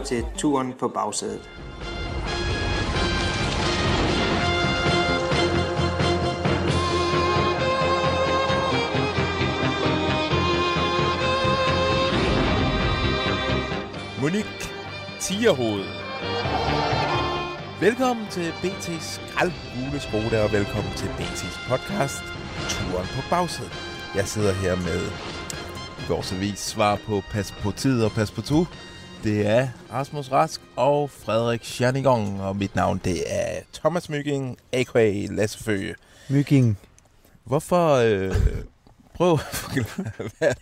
lytter til Turen på bagsædet. Monique Tierhoved. Velkommen til BT's skraldgule Skoda, og velkommen til BT's podcast, Turen på bagsædet. Jeg sidder her med vores avis svar på Pas på tid og Pas på to, det er Rasmus Rask og Frederik Schernigong, og mit navn det er Thomas Mygging, a.k.a. Lasse Føge. Mygging. Hvorfor... Øh, prøv at forklare, hvad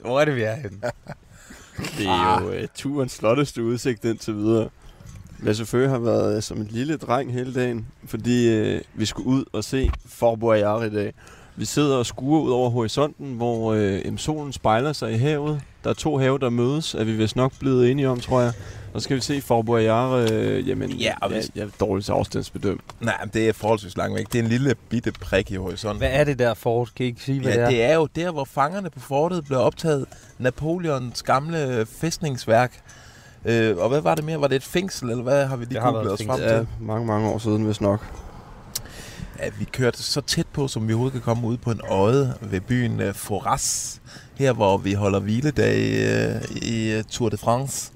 Hvor er det, vi er henne? Det er jo uh, turens flotteste udsigt indtil videre. Lasse Føge har været uh, som en lille dreng hele dagen, fordi uh, vi skulle ud og se Fort Boyard i dag. Vi sidder og skuer ud over horisonten, hvor uh, solen spejler sig i havet. Der er to have, der mødes, er vi vist nok blevet enige om, tror jeg. Og så skal vi se Fort Boyard, uh, jamen, Ja, og jeg, hvis- jeg er dårligt til afstandsbedømt. Nej, men det er forholdsvis langt væk. Det er en lille bitte prik i horisonten. Hvad er det der fort? Kan I ikke sige, hvad Ja, det er? det er jo der, hvor fangerne på fortet blev optaget. Napoleons gamle fæstningsværk. Øh, og hvad var det mere? Var det et fængsel, eller hvad har vi lige googlet os frem Det til? er mange, mange år siden, hvis nok. Ja, vi kørte så tæt på, som vi overhovedet kan komme ud på en øde ved byen øh, Foras. Her, hvor vi holder hviledag øh, i øh, Tour de France.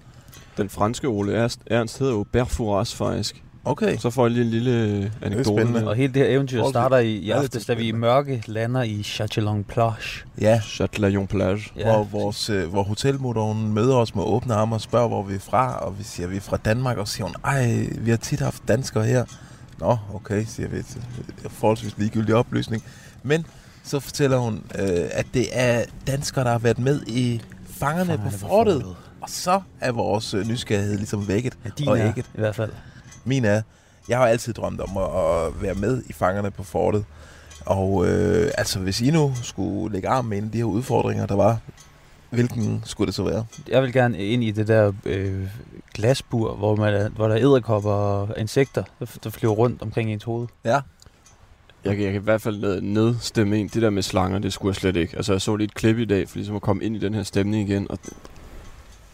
Den franske Ole Ernst, Ernst hedder jo Berfouras faktisk. Okay. Så får jeg lige en lille anekdote. Og hele det her eventyr til- starter i, i aftes, da vi i mørke lander i Châtillon Plage. Ja, Châtelaillon Plage. ja. hvor, vores, øh, hvor hotelmotoren møder os med åbne arme og spørger, hvor vi er fra. Og vi siger, vi er fra Danmark, og siger hun, ej, vi har tit haft danskere her. Nå, okay, siger vi. Det forholdsvis ligegyldig oplysning. Men så fortæller hun, øh, at det er danskere, der har været med i Fangerne, Fangerne på fortet. Og så er vores øh, nysgerrighed ligesom vækket. Ja, din og er, ægget. i hvert fald. Min er, jeg har altid drømt om at, at være med i Fangerne på fortet. Og øh, altså, hvis I nu skulle lægge arm med en af de her udfordringer, der var, hvilken skulle det så være? Jeg vil gerne ind i det der øh, glasbur, hvor, man, hvor der er æderkopper og insekter, der, der flyver rundt omkring ens hoved. Ja. Jeg kan, jeg kan i hvert fald ned- nedstemme en. Det der med slanger, det skulle jeg slet ikke. Altså, jeg så lige et klip i dag, for ligesom at komme ind i den her stemning igen. Og det,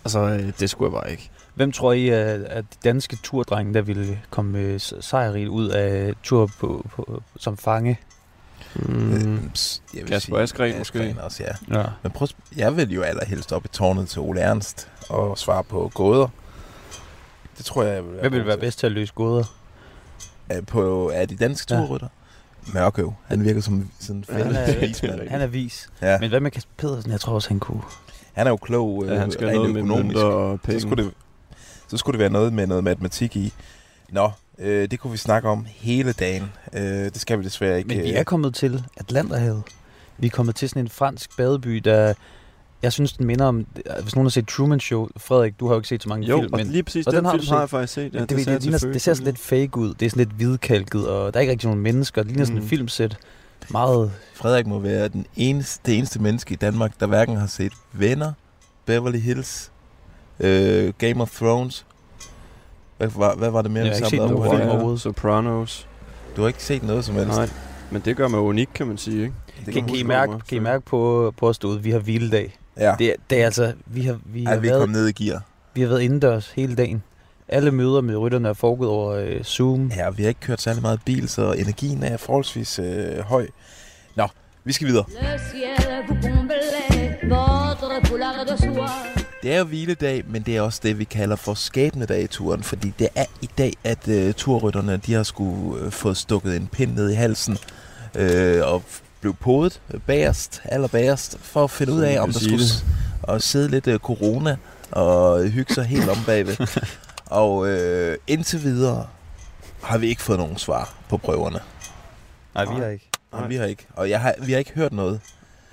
altså, øh, det skulle jeg bare ikke. Hvem tror I er, er de danske turdrenge, der ville komme øh, sejrigt ud af tur på, på, som fange? Mm. Øh, jeg Kasper Askren måske? Også, ja. Ja. Men prøv, jeg vil jo allerhelst op i tårnet til Ole Ernst og svare på gåder. Det tror jeg, jeg vil være Hvem vil være bedst til at løse gåder? Er På, er de danske Ja. turrytter? Mørkøv. Han virker som sådan en han er- han er vis. Ja. Men hvad med Kasper Pedersen? Jeg tror også, han kunne. Han er jo klog øh, Ja, han skal rent have noget med økonomisk. mønter og penge. Så skulle, det, så skulle det være noget med noget matematik i. Nå, øh, det kunne vi snakke om hele dagen. Øh, det skal vi desværre ikke. Men vi øh, er kommet til Atlanterhavet. Vi er kommet til sådan en fransk badeby, der... Jeg synes, den minder om... Hvis nogen har set Truman Show... Frederik, du har jo ikke set så mange Jo, film, og men... lige præcis og den, den har film har jeg faktisk set. Ja, det, det, det, til ligner, det ser sådan lidt fake ud. Det er sådan lidt hvidkalket, og der er ikke rigtig nogen mennesker. Det ligner sådan Mm. et filmsæt. Meget... Frederik må være den eneste, det eneste menneske i Danmark, der hverken har set Venner, Beverly Hills, øh, Game of Thrones. Hvad var, hvad var det mere? Jeg har vi ikke samlede op på? film Ja, overhovedet. Sopranos. Du har ikke set noget som helst. Nej, men det gør mig unik, kan man sige, ikke? Det Kan, kan I mærke, mig, kan I mærke på, på os derude, vi har hviledag. Ja, Det, er- det er altså... Vi har, vi, har Ej, vi er været, ned i gear. vi har været indendørs hele dagen. Alle møder med rytterne er foregået over øh, Zoom. Ja, vi har ikke kørt særlig meget bil, så energien er forholdsvis øh, høj. Nå, vi skal videre. Le ciel vous comblait, votre foulard de soie. Det er jo hviledag, men det er også det, vi kalder for skæbnedag i turen, fordi det er i dag, at øh, turrytterne de har skulle øh, fået stukket en pind ned i halsen øh, og blev podet bagerst, allerbagerst, for at finde ud af, om der skulle og sidde lidt øh, corona og hygge sig helt om bagved. og øh, indtil videre har vi ikke fået nogen svar på prøverne. Nej, vi har ikke. Og vi har ikke. Og jeg har, vi har ikke hørt noget.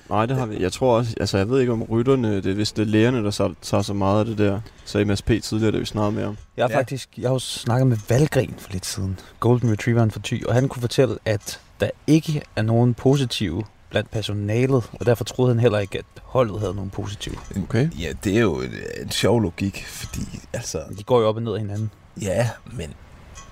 Nej, det har vi. Jeg tror også, altså jeg ved ikke om rytterne, det er vist det er lægerne, der så- tager så meget af det der. Så MSP tidligere, det vi snakkede med om. Jeg har Ja. ja. faktisk jeg har jo snakket med Valgren for lidt siden, Golden Retrieveren for Thy, og han kunne fortælle, at der ikke er nogen positive blandt personalet, og derfor troede han heller ikke, at holdet havde nogen positive. Okay. Ja, det er jo en, en sjov logik, fordi altså, De går jo op og ned af hinanden. ja, men,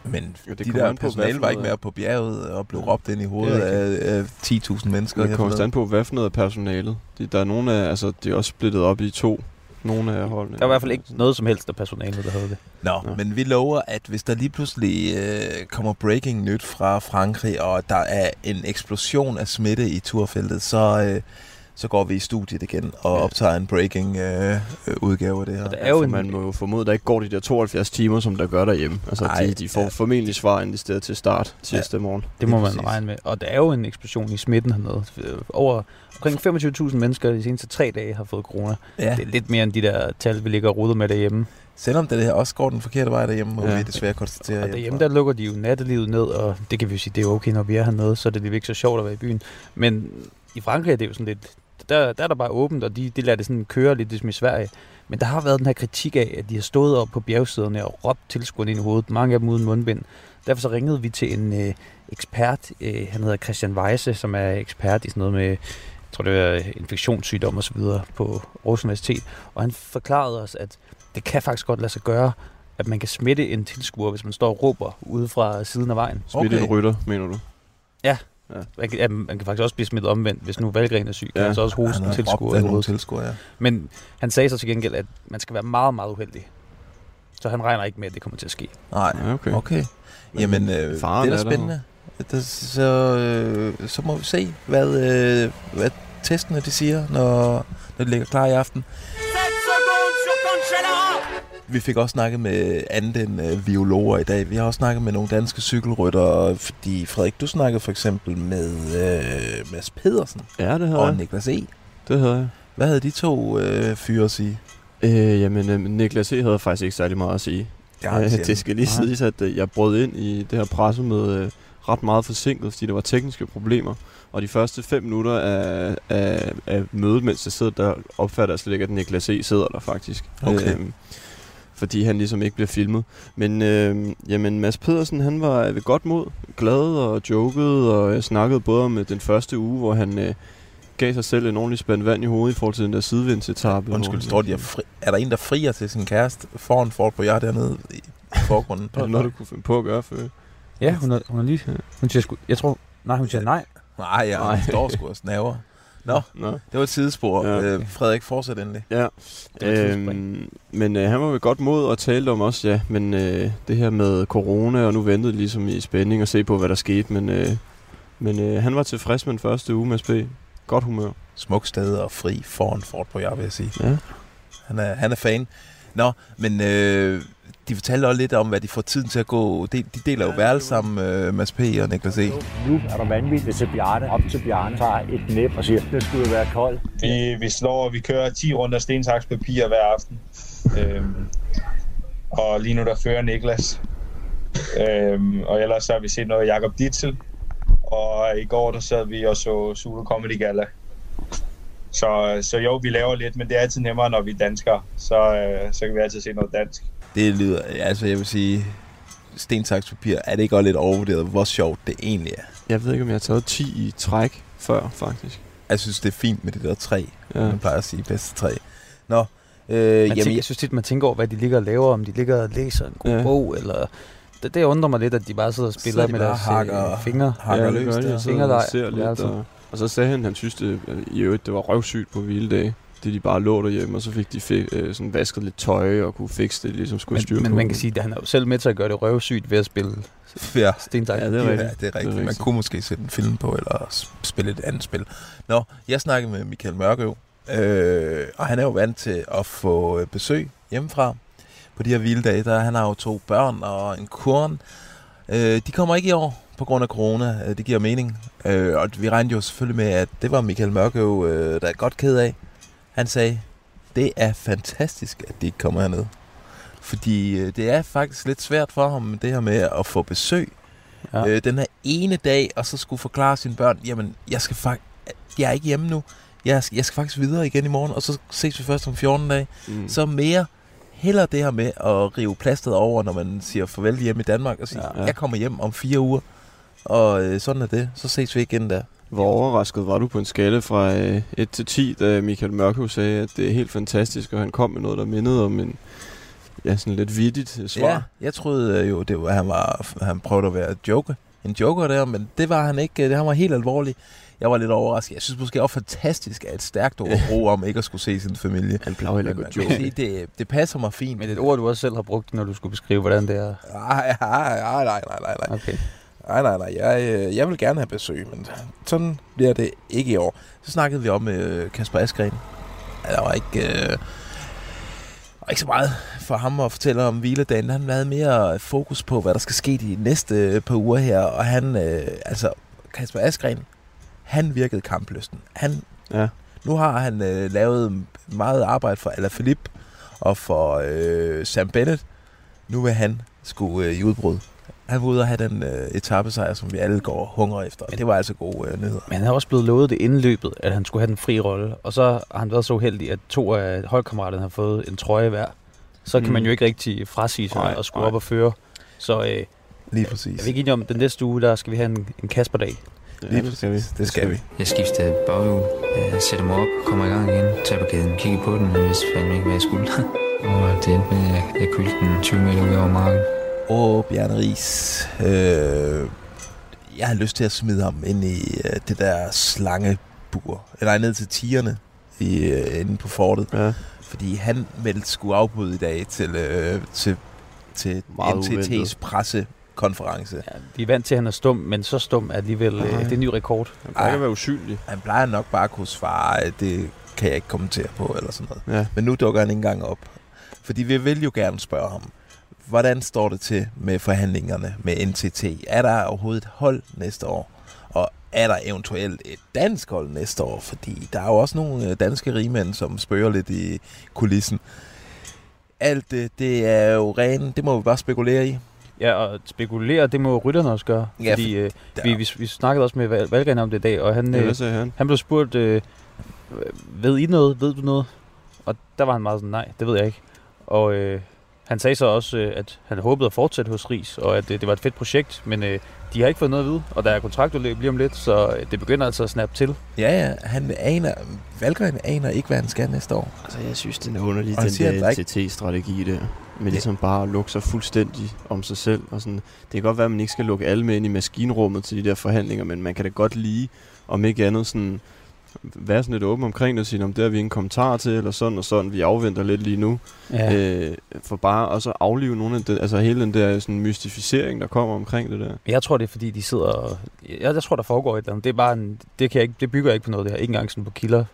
men Ja, det de kommer der personale var ikke mere på bjerget og blev råbt ind i hovedet Det af, af 10.000 mennesker. Det kommer an på, hvad for noget af personalet. De, der er nogle af, altså, de er også splittet op i to. Nogle af holdene. Der var i hvert fald ikke noget som helst af personalet, der havde det. Nå, Nå. men vi lover, at hvis der lige pludselig øh, kommer breaking nyt fra Frankrig, og der er en eksplosion af smitte i turfeltet, så, øh, så går vi i studiet igen og Ja. optager en breaking øh, øh, udgave af det her. Og der Ja, er jo for en, man må jo formode, der ikke går de der 72 timer, som der gør derhjemme. Altså, Ej, de, de får ja. formentlig svar ind i stedet til start tirsdag morgen. det må man præcis. regne med. Og der er jo en eksplosion i smitten hernede. Over omkring 25.000 mennesker de seneste tre dage har fået corona. Ja, Det er lidt mere end de der tal, vi ligger og ruder med derhjemme. selvom det her også går den forkerte vej derhjemme, må Ja. vi desværre konstatere. Og derhjemme, der lukker de jo nattelivet ned, og det kan vi jo sige, det er okay, når vi er hernede, så er det ikke så sjovt at være i byen. Men i Frankrig er det jo sådan lidt, der, der er der bare åbent, og de, de lader det sådan køre lidt ligesom i Sverige. Men der har været den her kritik af, at de har stået op på bjergsæderne og råbt tilskuerne ind i hovedet, mange af dem uden mundbind. Derfor så ringede vi til en øh, ekspert, øh, han hedder Christian Weisse, som er ekspert i sådan noget med, jeg tror det er infektionssygdom og så videre på Aarhus Universitet. Og han forklarede os, at det kan faktisk godt lade sig gøre, at man kan smitte en tilskuer, hvis man står og råber ude fra siden af vejen. Smitte Okay. en rytter, mener du? Man kan, ja, man kan faktisk også blive smittet omvendt, hvis nu Valgren er syg. Kan Ja. han så også hoste har tilskuer nogle hovedet. tilskuere, ja. Men han sagde så til gengæld, at man skal være meget, meget uheldig. Så han regner ikke med, at det kommer til at ske. Nej, Ja, okay. okay. Jamen, øh, faren det er da der spændende. Det, så, øh, så må vi se, hvad, øh, hvad testene de siger, når, når det ligger klar i aften. Vi fik også snakket med andet end øh, biologer i dag. Vi har også snakket med nogle danske cykelryttere, fordi Frederik, du snakkede for eksempel med øh, Mads Pedersen Ja, det og jeg. Niklas E. Det havde jeg. Hvad havde de to øh, fyre at sige? Øh, jamen, øh, Niklas E. havde faktisk ikke særlig meget at sige. Ja, Øh, det skal lige Nej. siges, at øh, jeg brød ind i det her pressemøde øh, ret meget forsinket, fordi der var tekniske problemer. Og de første fem minutter af, af, af mødet, mens jeg sidder der, opfatter jeg slet ikke, at Niklas E. sidder der faktisk. Okay. Øhm, fordi han ligesom ikke bliver filmet. Men øh, jamen, Mads Pedersen, han var ved godt mod, glad og jokede, og jeg snakkede både om øh, den første uge, hvor han øh, gav sig selv en ordentlig spand vand i hovedet i forhold til den der sidevindsetappe. Undskyld, står de er, fri, er der en, der frier til sin kæreste foran Fort på jer dernede i forgrunden? Er det noget, du kunne finde på at gøre før? Ja, hun er, hun er lige... Hun siger sgu... Jeg tror... Nej, hun siger nej. Nej, jeg Nej. står sgu og snaver. Nå, Nå. det var et sidespor. Ja. Øh, Frederik, fortsæt endelig. Ja, øhm, men øh, han var ved godt mod og talte om også, ja, men øh, det her med corona, og nu ventede ligesom i spænding at se på, hvad der skete, men, øh, men øh, han var tilfreds med den første uge med SP. Godt humør. Smuk sted og fri foran Fort på jer, vil jeg sige. Ja. Han er, han er fan. Nå, men øh, de fortalte også lidt om, hvad de får tiden til at gå. De, de deler jo værelse sammen, øh, Mads P. og Niklas E. Nu er der vanvittigt til Bjarne. Op til Bjarne tager et næb og siger, den skulle jo være kold. Vi, vi slår, vi kører 10 runder sten, saks, papir hver aften. Øhm, og lige nu der fører Niklas. Øhm, og ellers så har vi set noget af Jakob Ditzel. Og i går der sad vi og så Zulu Comedy Gala. Så, så jo, vi laver lidt, men det er altid nemmere, når vi er danskere. Så, øh, så kan vi altid se noget dansk. Det lyder, altså jeg vil sige, sten, saks, papir, er det ikke også lidt overvurderet, hvor sjovt det egentlig er? Jeg ved ikke, om jeg har taget 10 i træk før, faktisk. Jeg synes, det er fint med det der tre. Ja. Man plejer at sige bedste tre. Nå, øh, jamen, tænker, jeg synes tit, man tænker over, hvad de ligger og laver, om de ligger og læser en god Ja. bog, eller... Det, det undrer mig lidt, at de bare sidder og spiller de med deres hakker- øh, fingre. hakker ja, løs det gør de. der. Fingerleg og ser lidt, værelset. og, og så sagde han, han synes, det, i øvrigt, det var røvsygt på hviledage. Det de bare lå derhjemme, og så fik de fi, øh, sådan vasket lidt tøj og kunne fikse det, ligesom skulle styre Men, men på. man kan sige, at han er jo selv med til at gøre det røvsygt ved at spille ja, Stentag. Ja, det er ja, rigtigt. det er rigtigt. Det er Man kunne måske sætte en film på, eller spille et andet spil. Nå, jeg snakkede med Michael Mørkøv, øh, og han er jo vant til at få øh, besøg hjemmefra på de her hviledage. Der, han har jo to børn og en kurn. Øh, de kommer ikke i år på grund af corona. Øh, det giver mening. Øh, og vi regnede jo selvfølgelig med, at det var Michael Mørkøv, øh, der er godt ked af. Han sagde, det er fantastisk, at de ikke kommer herned. Fordi øh, det er faktisk lidt svært for ham, det her med at få besøg. Ja. Øh, den her ene dag, og så skulle forklare sine børn, jamen, jeg skal faktisk, jeg er ikke hjemme nu. jeg, jeg skal faktisk videre igen i morgen, og så ses vi først om 14 dage. Mm. Så mere heller det her med at rive plasteret over, når man siger farvel hjemme i Danmark, og sige, Ja. ja. jeg kommer hjem om fire uger, og øh, sådan er det. Så ses vi igen der. Hvor overrasket var du på en skala fra øh, 1 til 10, da Michael Mørkøv sagde, at det er helt fantastisk, og han kom med noget, der mindede om en ja, sådan lidt vittigt øh, svar? Ja, jeg troede øh, jo, det var, han, var, han prøvede at være joker. en joker der, men det var han ikke. Det, han var helt alvorlig. Jeg var lidt overrasket. Jeg synes måske også fantastisk, at et stærkt ord at bruge om ikke at skulle se sin familie. Han blev heller man kan joke. sige, det, det passer mig fint. Men et ord, du også selv har brugt, når du skulle beskrive, hvordan det er. Nej, nej, nej, nej, nej, nej. Okay. Nej, nej, nej. Jeg, øh, jeg vil gerne have besøg, men sådan bliver det ikke i år. Så snakkede vi om øh, Kasper Askren. Der var ikke, øh, der var ikke så meget for ham at fortælle om hviledagen. Han havde mere fokus på, hvad der skal ske de næste øh, par uger her. Og han, øh, altså Kasper Askren, han virkede kamplysten. Han, Ja. nu har han øh, lavet meget arbejde for Alaphilippe og for øh, Sam Bennett. Nu vil han skulle øh, i udbrud. Han var ude og have den øh, etappesejr, som vi alle går og hungrer efter. Og det var altså gode øh, nyheder. Men han har også blevet lovet det inden løbet, at han skulle have den fri rolle. Og så har han været så uheldig, at to af holdkammeraterne har fået en trøje hver. Så kan Mm. man jo ikke rigtig frasige sig Nej, og skulle nej. op og føre. Så øh, Lige præcis. er vi ikke enige om, at den næste uge, der skal vi have en, en Kasper-dag? Lige præcis. Det skal vi. Jeg skiftede baghjul, øh, sætter mig op, kommer i gang igen, tager på kæden, kigger på den, og jeg vidste fandme ikke, hvad jeg skulle. og det endte med, at jeg, jeg kølte den 20 meter ud over marken. Åh, Bjarne Ries. Øh, jeg har lyst til at smide ham ind i øh, det der slangebur. Eller ned til tigerne i, øh, inde på fortet. Ja. Fordi han meldte skulle afbud i dag til, øh, til, til Meget NTT's uventet. pressekonference. Ja, vi er vant til, at han er stum, men så stum er alligevel øh, det er en ny rekord. Han plejer at være usynlig. Han plejer nok bare at kunne svare, at det kan jeg ikke kommentere på, eller sådan noget. Ja. Men nu dukker han ikke engang op. Fordi vi vil jo gerne spørge ham, hvordan står det til med forhandlingerne med NTT? Er der overhovedet et hold næste år? Og er der eventuelt et dansk hold næste år? Fordi der er jo også nogle øh, danske rigmænd, som spørger lidt i kulissen. Alt det, det er jo ren, det må vi bare spekulere i. Ja, og spekulere, det må rytterne også gøre. Ja, fordi øh, der- vi, vi, vi snakkede også med Val- Valgren om det i dag, og han, øh, han? han blev spurgt, øh, ved I noget? Ved du noget? Og der var han meget sådan, nej, det ved jeg ikke. Og øh, han sagde så også, øh, at han håbede at fortsætte hos Ries, og at øh, det var et fedt projekt, men øh, de har ikke fået noget at vide, og der er kontraktudløb lige om lidt, så det begynder altså at snappe til. Ja, ja, han aner, Valgren aner ikke, hvad han skal næste år. Altså, jeg synes, den er underlig, Og han den siger, der TT-strategi der. Men ligesom bare at lukke sig fuldstændig om sig selv. Og sådan. Det kan godt være, at man ikke skal lukke alle med ind i maskinrummet til de der forhandlinger, men man kan da godt lige, om ikke andet, sådan, være sådan lidt åben omkring det og sige, om det har vi en kommentar til, eller sådan og sådan. Vi afventer lidt lige nu. Ja. Øh, for bare også at aflive nogle af det, altså hele den der sådan, mystificering, der kommer omkring det der. Jeg tror, det er fordi, de sidder og... Jeg, jeg tror, der foregår et eller andet. Det, er bare en, det, kan jeg ikke, det bygger jeg ikke på noget, det her. Ikke engang sådan på kilder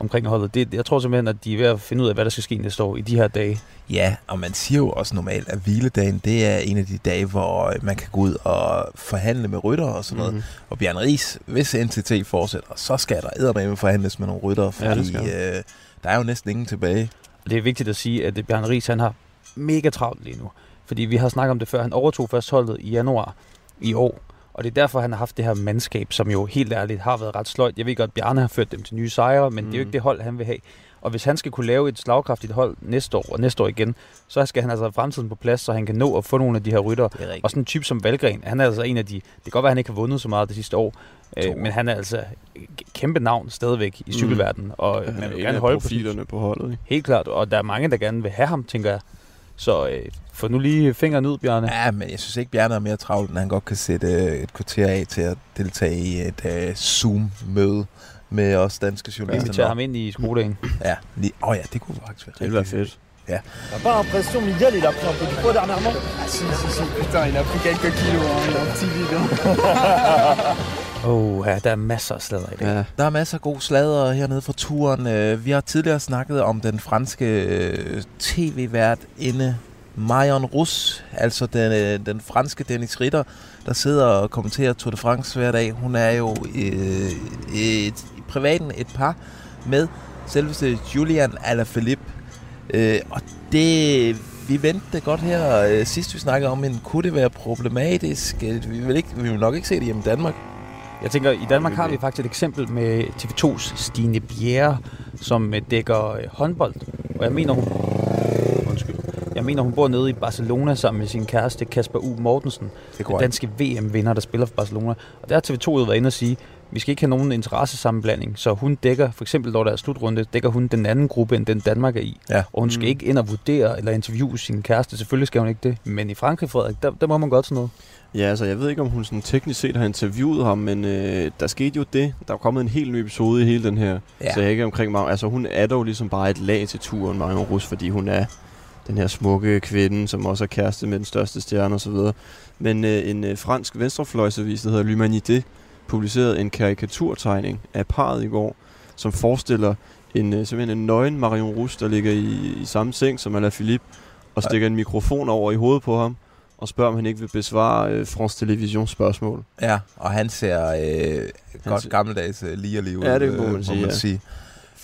omkring holdet. Det, jeg tror simpelthen, at de er ved at finde ud af, hvad der skal ske næste år i de her dage. Ja, og man siger jo også normalt, at hviledagen, det er en af de dage, hvor øh, man kan gå ud og forhandle med rytter og sådan noget. Mhm. Og Bjørn Ries, hvis NTT fortsætter, så skal der eddermame forhandles med nogle rytter, Ja, fordi skal øh, der er jo næsten ingen tilbage. Det er vigtigt at sige, at Bjørn Ries, han har mega travlt lige nu. Fordi vi har snakket om det før. Han overtog først holdet i januar i år. Og det er derfor, han har haft det her mandskab, som jo helt ærligt har været ret sløjt. Jeg ved godt, at Bjarne har ført dem til nye sejre, men mm. det er jo ikke det hold, han vil have. Og hvis han skal kunne lave et slagkraftigt hold næste år, og næste år igen, så skal han altså have fremtiden på plads, så han kan nå at få nogle af de her rytter. Er. Og sådan en type som Valgren, han er altså en af de... Det kan godt være, at han ikke har vundet så meget det sidste år, øh, men han er altså kæmpe navn stadigvæk i cykelverdenen. Og Han man er vil gerne holde på profilerne på holdet. Ikke? Helt klart, og der er mange, der gerne vil have ham, tænker jeg. Så øh, få nu lige fingeren ud, Bjarne. Ja, men jeg synes ikke, Bjarne er mere travlt, end han godt kan sætte øh, et kvarter af til at deltage i et øh, Zoom-møde med os danske Vi journalister. inviterer ham ind i skoledagen. Ja, lige, åh oh ja, det kunne faktisk være Det ville være fedt. Ja. T'as pas l'impression, Miguel, il a pris un peu du poids dernièrement Ah si, si, si, putain, il a pris quelques kilos, hein. il a un petit vide. Åh, oh, ja, der er masser af sladder i dag. Ja. Der er masser af god sladder hernede fra turen. Øh, vi har tidligere snakket om den franske øh, tv-vært inde Marion Rus, altså den, øh, den franske Dennis Ritter, der sidder og kommenterer Tour de France hver dag. Hun er jo øh, et, i privaten et par med selveste Julian Alaphilippe. Øh, og det, vi vendte det godt her øh, sidst vi snakkede om, men kunne det være problematisk? Øh, Vi vil, ikke, vi vil nok ikke se det hjemme i Danmark. Jeg tænker, i Danmark har vi faktisk et eksempel med TV2's Stine Bjerre, som øh, dækker øh, håndbold. Og jeg mener, hun... Undskyld. Jeg mener, hun bor nede i Barcelona sammen med sin kæreste Kasper U. Mortensen. Den danske VM-vinder, der spiller for Barcelona. Og der har TV2 jo været inde og sige, vi skal ikke have nogen interessesammenblanding. Så hun dækker, for eksempel når der er slutrunde, dækker hun den anden gruppe, end den Danmark er i. Ja. Og hun skal Mm. ikke ind og vurdere eller interviewe sin kæreste. Selvfølgelig skal hun ikke det. Men i Frankrig, Frederik, der, der må man godt sådan noget. Ja, altså jeg ved ikke, om hun sådan teknisk set har interviewet ham, men øh, der skete jo det. Der er kommet en helt ny episode i hele den her Ja. Så jeg ikke omkring mig. Altså hun er dog ligesom bare et lag til turen, Marion Rus, fordi hun er den her smukke kvinde, som også er kæreste med den største stjerne osv. Men øh, en øh, fransk venstrefløjsavis, der hedder L'Humanité, publicerede en karikaturtegning af parret i går, som forestiller en, øh, simpelthen en nøgen Marion Rus, der ligger i, i samme seng som Alaphilippe, og stikker en mikrofon over i hovedet på ham, og spørger, om han ikke vil besvare øh, France Televisions spørgsmål. Ja, og han ser øh, godt ser- gammeldags øh, lige lige ud, Ja, det må øh, man sige, ja. sige.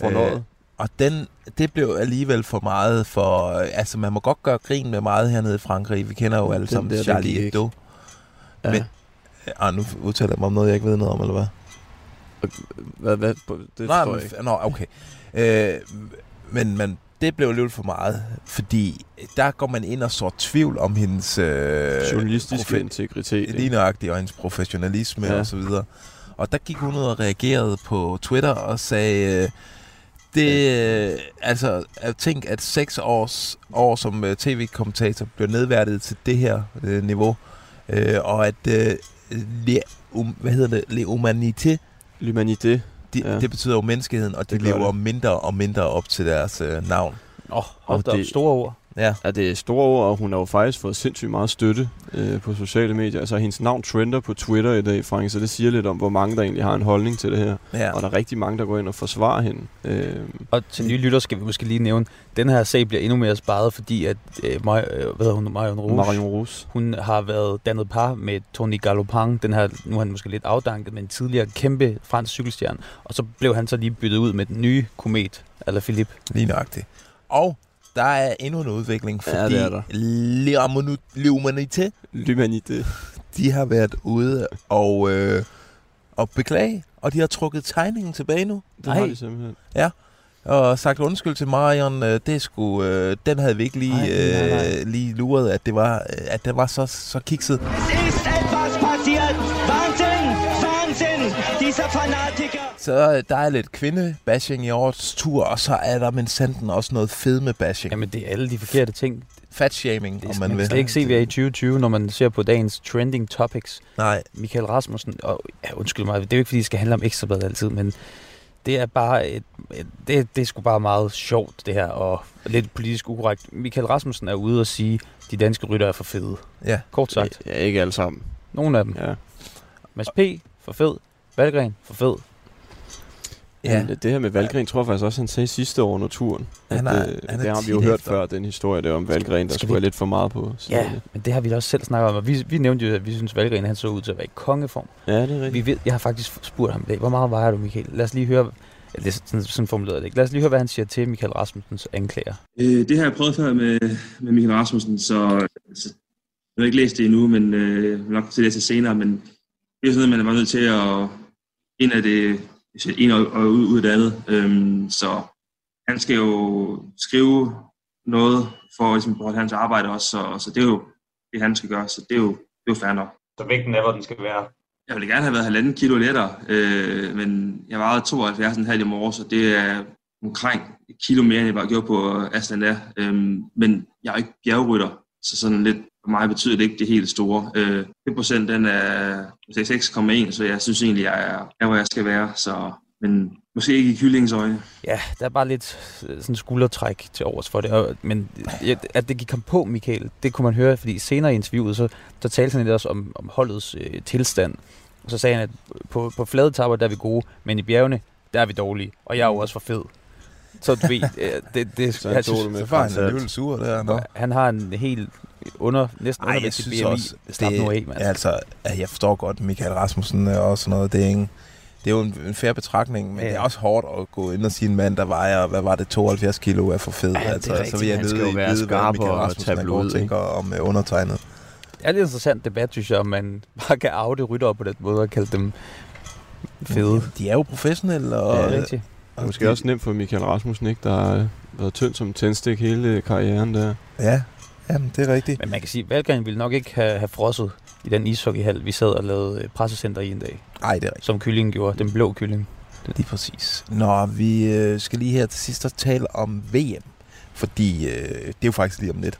Øh, og den, det blev alligevel for meget for... øh, Altså, man må godt gøre grin med meget hernede i Frankrig. Vi kender jo alle Den sammen der, Charlie. Hebdo. Ja. Men, ah, nu udtaler jeg mig om noget, jeg ikke ved noget om, eller hvad? Hvad, hvad, det Nej, men, jeg ikke. Nå, okay. Øh, men, men det blev alligevel for meget, fordi der går man ind og så tvivl om hendes... Øh, Journalistiske integritet? Lige nøjagtigt, og hendes professionalisme Ja. og så videre. Og der gik hun ud og reagerede på Twitter og sagde, øh, det, øh, altså, at tænk, at seks års år som øh, tv-kommentator bliver nedværdiget til det her øh, niveau, øh, og at, øh, le, um, hvad hedder det, le humanité, L'humanité, de, Ja. det betyder jo menneskeheden, og de Det lever det. mindre og mindre op til deres øh, navn. Åh, oh, hold Og da det- store ord. Ja. Ja, det er store ord, og hun har jo faktisk fået sindssygt meget støtte øh, på sociale medier. Altså, hendes navn trender på Twitter i dag, Frank, så det siger lidt om, hvor mange der egentlig har en holdning til det her. Ja. Og der er rigtig mange, der går ind og forsvarer hende. Øh, Og til nye lytter skal vi måske lige nævne, den her sag bliver endnu mere sparet, fordi at øh, Maj, øh, hvad hun, Marion Rouge, Marion Rus. hun har været dannet par med Tony Galopin, den her, nu er han måske lidt afdanket, men tidligere kæmpe fransk cykelstjerne. Og så blev han så lige byttet ud med den nye komet, eller Philippe. Lige nøjagtigt. Og der er endnu en udvikling, Ja, fordi det er der. ja, L'Humanité, L'humanité. de har været ude og, øh, og beklage, og de har trukket tegningen tilbage nu. Det har de simpelthen. Ja, og sagt undskyld til Marion, øh, det skulle, øh, den havde vi ikke lige, Ej, nej, nej. øh, lige luret, at det var, øh, at det var så, så kikset. ist etwas passiert. Wahnsinn! Wahnsinn! Dieser Fanatiker! Så der er lidt kvindebashing i årets tur, og så er der men sanden også noget fedme-bashing. Jamen, det er alle de forkerte ting. Fat-shaming, om man man vil. slet ikke se, vi er i 2020, når man ser på dagens trending topics. Nej, Michael Rasmussen, og ja, undskyld mig, det er jo ikke, fordi det skal handle om ekstrabladet altid, men det er bare et, et, det, det er sgu bare meget sjovt, det her, og lidt politisk ukorrekt. Michael Rasmussen er ude og sige, at de danske rytter er for fede. ja. Kort sagt. Ja, ikke alle sammen. Nogle af dem. Ja. Mads P. for fed. Valgren for fed. Ja. Men det her med Valgren, tror jeg faktisk også, han sagde sidste år under turen. At, Han er- øh, han er det har vi jo hørt efter. før, den historie der om Valgren, der skulle vi- lidt for meget på. Ja, siderne. men det har vi da også selv snakket om, og vi, vi nævnte jo, at vi synes, Valgren han så ud til at være i kongeform. ja, det er rigtigt. Vi ved, jeg har faktisk spurgt ham i dag, hvor meget vejer du, Michael? Lad os lige høre, eller det er sådan, sådan formulerede det ikke. Lad os lige høre, hvad han siger til Michael Rasmussens anklager. Øh, det har jeg prøvet før med, med Michael Rasmussen, så, så jeg har ikke læst det endnu, men øh, nok til at det senere, men det er sådan noget, man er nødt til at ind af det, en og, ud, ud af det andet. Øhm, så han skal jo skrive noget for ligesom, på hans arbejde også, så, så det er jo det, han skal gøre, så det er jo, det er jo fair nok. Så vægten er, hvor den skal være. Jeg ville gerne have været halvanden kilo lettere, øh, men jeg vejede 72,5 i morges, så det er omkring et kilo mere, end jeg bare gjorde på Aslan Air. Øh, men jeg er jo ikke bjergrytter, så sådan lidt for mig betyder det ikke det helt store. Øh, 5% den er 6,1, så jeg synes egentlig, jeg er, er, hvor jeg skal være. Så, men måske ikke i kyllingens øjne. Ja, der er bare lidt øh, sådan skuldertræk til overs for det. Og, men at det gik ham på, Michael, det kunne man høre, fordi senere i interviewet, så der talte han lidt også om, om holdets øh, tilstand. Og så sagde han, at på, på flade tapper, der er vi gode, men i bjergene, der er vi dårlige. Og jeg er jo også for fed. Så du ved, øh, det, det, Så han jeg synes- det med Så var han alligevel sur der. Nå. han har en helt under, næsten Ej, jeg undervægtig BMI. også, Slap nu af, mand. altså, at jeg forstår godt Michael Rasmussen og sådan noget. Det er, ikke, det er jo en, en færre betragtning, men Ja. det er også hårdt at gå ind og sige en mand, der vejer, hvad var det, 72 kilo er for fed. Ja, det altså, rigtigt. så vil jeg nødig jo være vide, hvad skarp Michael og Rasmussen er god tænker om uh, undertegnet. Det er lidt interessant debat, synes jeg, om man bare kan afde rytter på den måde og kalde dem fede. De er jo professionelle, og... Ja, rigtigt. Det er måske også nemt for Michael Rasmussen, ikke? Der har øh, været tynd som tændstik hele karrieren der. Ja, jamen, det er rigtigt. Men man kan sige, at Valgren ville nok ikke have, have frosset i den ishockeyhal, vi sad og lavede øh, pressecenter i en dag. Nej, det er rigtigt. Som kyllingen gjorde. Den blå kylling. Lige præcis. Nå, vi øh, skal lige her til sidst tale om VM. Fordi øh, det er jo faktisk lige om lidt.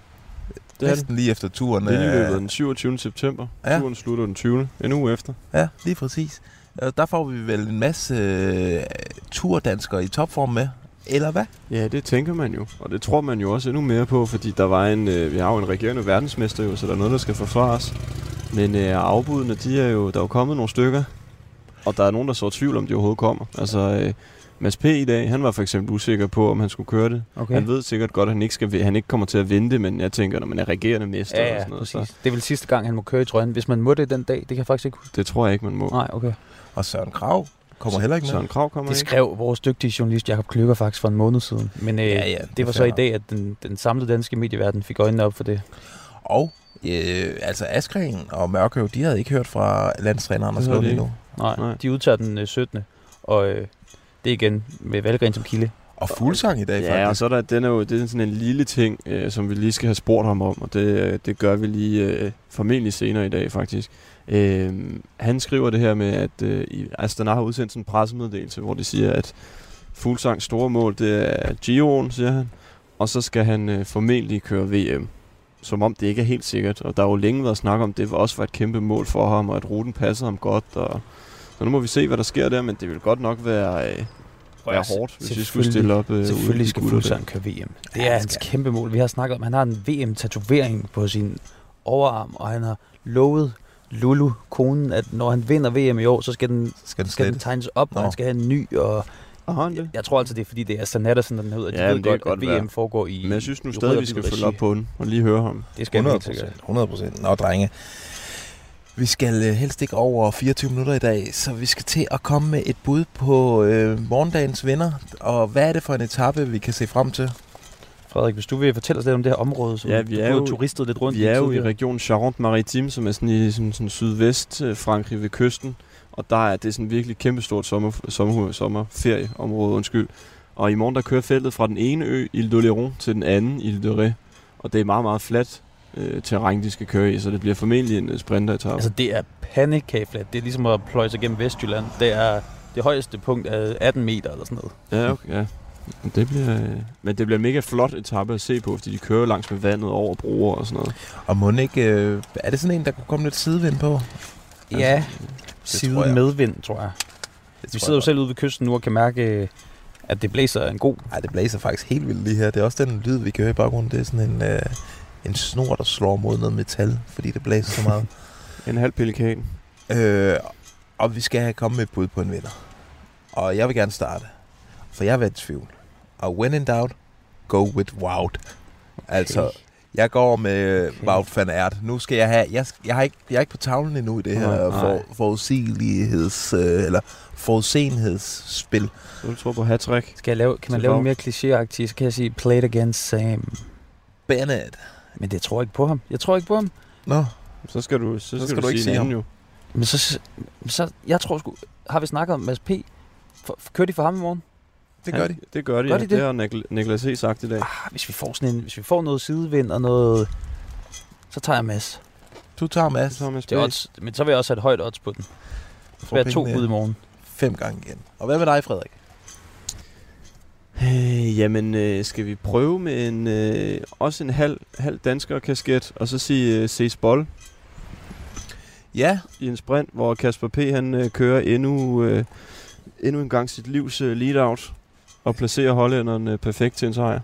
Det er Næsten lige efter turen. Det er øh, løbet den 27. september. Ja. Turen slutter den 20. En uge efter. Ja, lige præcis. Øh, Der får vi vel en masse øh, turdanskere i topform med. Eller hvad? Ja, det tænker man jo. Og det tror man jo også endnu mere på, fordi der var en, øh, vi har jo en regerende verdensmester jo, så der er noget, der skal forsvares. Men øh, afbudene, de er jo, der er jo kommet nogle stykker. Og der er nogen, der så tvivl om, de overhovedet kommer. Altså, øh, Mads P. i dag, han var for eksempel usikker på, om han skulle køre det. Okay. Han ved sikkert godt, at han ikke, skal, han ikke kommer til at vinde men jeg tænker, når man er regerende mester Ja, og ja, sådan noget, præcis. så Det er vel sidste gang, han må køre i trøjen. Hvis man må det den dag, det kan jeg faktisk ikke huske. det tror jeg ikke, man må. Nej, okay. Og Søren Krav kommer heller ikke med. Søren Krav kommer Det ikke. skrev vores dygtige journalist Jakob Kløkker faktisk for en måned siden. Men øh, Ja, ja, det det var så i dag, at den, den samlede danske medieverden fik øjnene op for det. Og øh, altså Askren og Mørkøv, de havde ikke hørt fra landstræner Anders Lund de endnu. Nej, Nej. de udtager den øh, 17. Og øh, det er igen med Valgren som kilde. Og fuldsang i dag, Ja, og faktisk. så er der, den er jo det er sådan en lille ting, øh, som vi lige skal have spurgt ham om, og det, øh, det gør vi lige øh, formentlig senere i dag faktisk. Øh, han skriver det her med, at øh, Astana har udsendt sådan en pressemeddelelse, hvor de siger, at Fuglsangs store mål, det er Giroen, siger han, og så skal han øh, formentlig køre VM. Som om det ikke er helt sikkert, og der har jo længe været snak om, det var også var et kæmpe mål for ham, og at ruten passede ham godt, og så nu må vi se, hvad der sker der, men det vil godt nok være, øh, være hårdt, hvis vi skulle stille op øh, Selvfølgelig skal. Fuglsang køre VM. Det Ja, er han hans skal. kæmpe mål. Vi har snakket om, at han har en VM-tatovering på sin overarm, og han har lovet Lulu, konen, at når han vinder VM i år, så skal den, Skal den skal den tegnes op, og Nå. han skal have en ny. Og Og han det? jeg tror altså, det er fordi, det er Sanattersen, den hedder. De Ja, ved kan godt, at godt VM være. foregår i Men jeg synes nu stadig, og vi skal følge op på den og lige høre ham. Det skal vi 100 helt sikkert. procent. 100 procent. Nå, drenge. Vi skal øh, helst ikke over 24 minutter i dag, så vi skal til at komme med et bud på øh, morgendagens vinder. Og hvad er det for en etape, vi kan se frem til? Frederik, hvis du vil fortælle os lidt om det her område, som Ja, vi er jo- turistet lidt rundt Vi er jo i regionen Charente-Maritime, som er sådan i sådan, sådan sydvest øh, Frankrig ved kysten. Og der er det sådan virkelig kæmpestort sommer, sommer, sommerferieområde, undskyld. Og i morgen der kører feltet fra den ene ø, Ile de Léron, til den anden, Ile de Ré. Og det er meget, meget fladt øh, terræn, de skal køre i, så det bliver formentlig en øh, sprinteretappe. Altså, det er pandekageflat. Det er ligesom at pløje sig gennem Vestjylland. Det er det højeste punkt af 18 meter eller sådan noget. Ja, okay, ja. Men Det bliver, øh, men det bliver en mega flot etape at se på, fordi de kører langs med vandet over broer og sådan noget. Og må ikke, øh, er det sådan en, der kunne komme lidt sidevind på? Ja, tror side medvind, tror jeg. Det Vi tror sidder jo jeg selv ude ved kysten nu og kan mærke, at det blæser en god... Ej, det blæser faktisk helt vildt lige her. Det er også den lyd, vi kan høre i baggrunden. Det er sådan en, øh, en snor, der slår mod noget metal, fordi det blæser så meget. En halv pelikan. øh, og vi skal have kommet med et bud på en vinder. Og jeg vil gerne starte, for jeg har været i tvivl. Og when in doubt, go with Wout. Okay. Altså, jeg går med okay. Wout van Aert. Nu skal jeg have... Jeg, jeg, har ikke, jeg er ikke på tavlen endnu i det her Nej, for, forudsigeligheds... Øh, eller forudsenhedsspil. Så du tror på hat-trick? Skal jeg lave, kan man lave mere klichéagtig, så kan jeg sige, play it against Sam. Bennett. Men det tror jeg ikke på ham. Jeg tror ikke på ham. Nå, Så skal du, så skal skal du, du ikke sige ham. jo. Men så, så jeg tror sgu... Har vi snakket om Mads P? For, for, kører de for ham i morgen? det gør de. Det gør de, Gør ja. de det? det? har Nikl- Niklas E. sagt i dag. Ah, hvis vi får sådan en, hvis vi får noget sidevind og noget... Så tager jeg Mads. Du tager Mads. Så har man Det er odds, men så vil jeg også have et højt odds på den. Så vil jeg to bud i morgen. Fem gange igen. Og hvad med dig, Frederik? Øh, jamen, øh, skal vi prøve med en øh, også en halv, halv dansker kasket, og så sige øh, Ses Bold Ja, i en sprint, hvor Kasper P. han øh, kører endnu, øh, endnu en gang sit livs øh, lead-out og placerer hollænderen øh, perfekt til en sejr.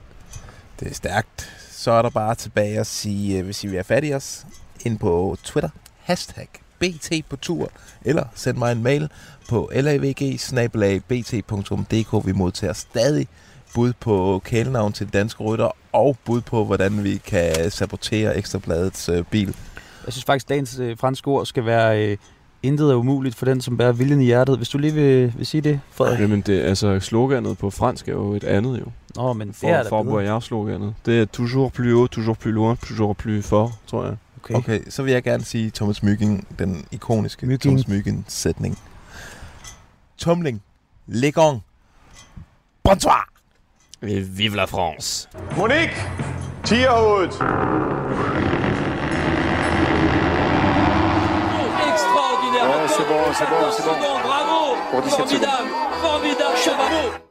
det er stærkt. Så er der bare tilbage at sige, øh, hvis I vil have fat i os, ind på Twitter, hashtag BT på tur, eller send mig en mail på lavg Vi modtager stadig bud på kælenavn til danske rytter, og bud på, hvordan vi kan sabotere Ekstrabladets øh, bil. Jeg synes faktisk, at dagens øh, franske ord skal være... Øh, Intet er umuligt for den, som bærer viljen i hjertet. Hvis du lige vil, vil sige det, Frederik. Jamen, det, altså, sloganet på fransk er jo et andet jo. Nå, men det For, er for bedre. Boyard-sloganet. Det er toujours plus haut, toujours plus loin, toujours plus fort, tror jeg. Okay. Okay, så vil jeg gerne sige Thomas Myggen, den ikoniske Myggen. Thomas Myggen sætning. tumling, legon, bonsoir. Vive la France. Monique, tigerhovedet. Extraordinaire. Ouais, c'est bon, c'est bon, c'est bon. Bravo. Pour 17 secondes. Formidable. Formidable. Bravo.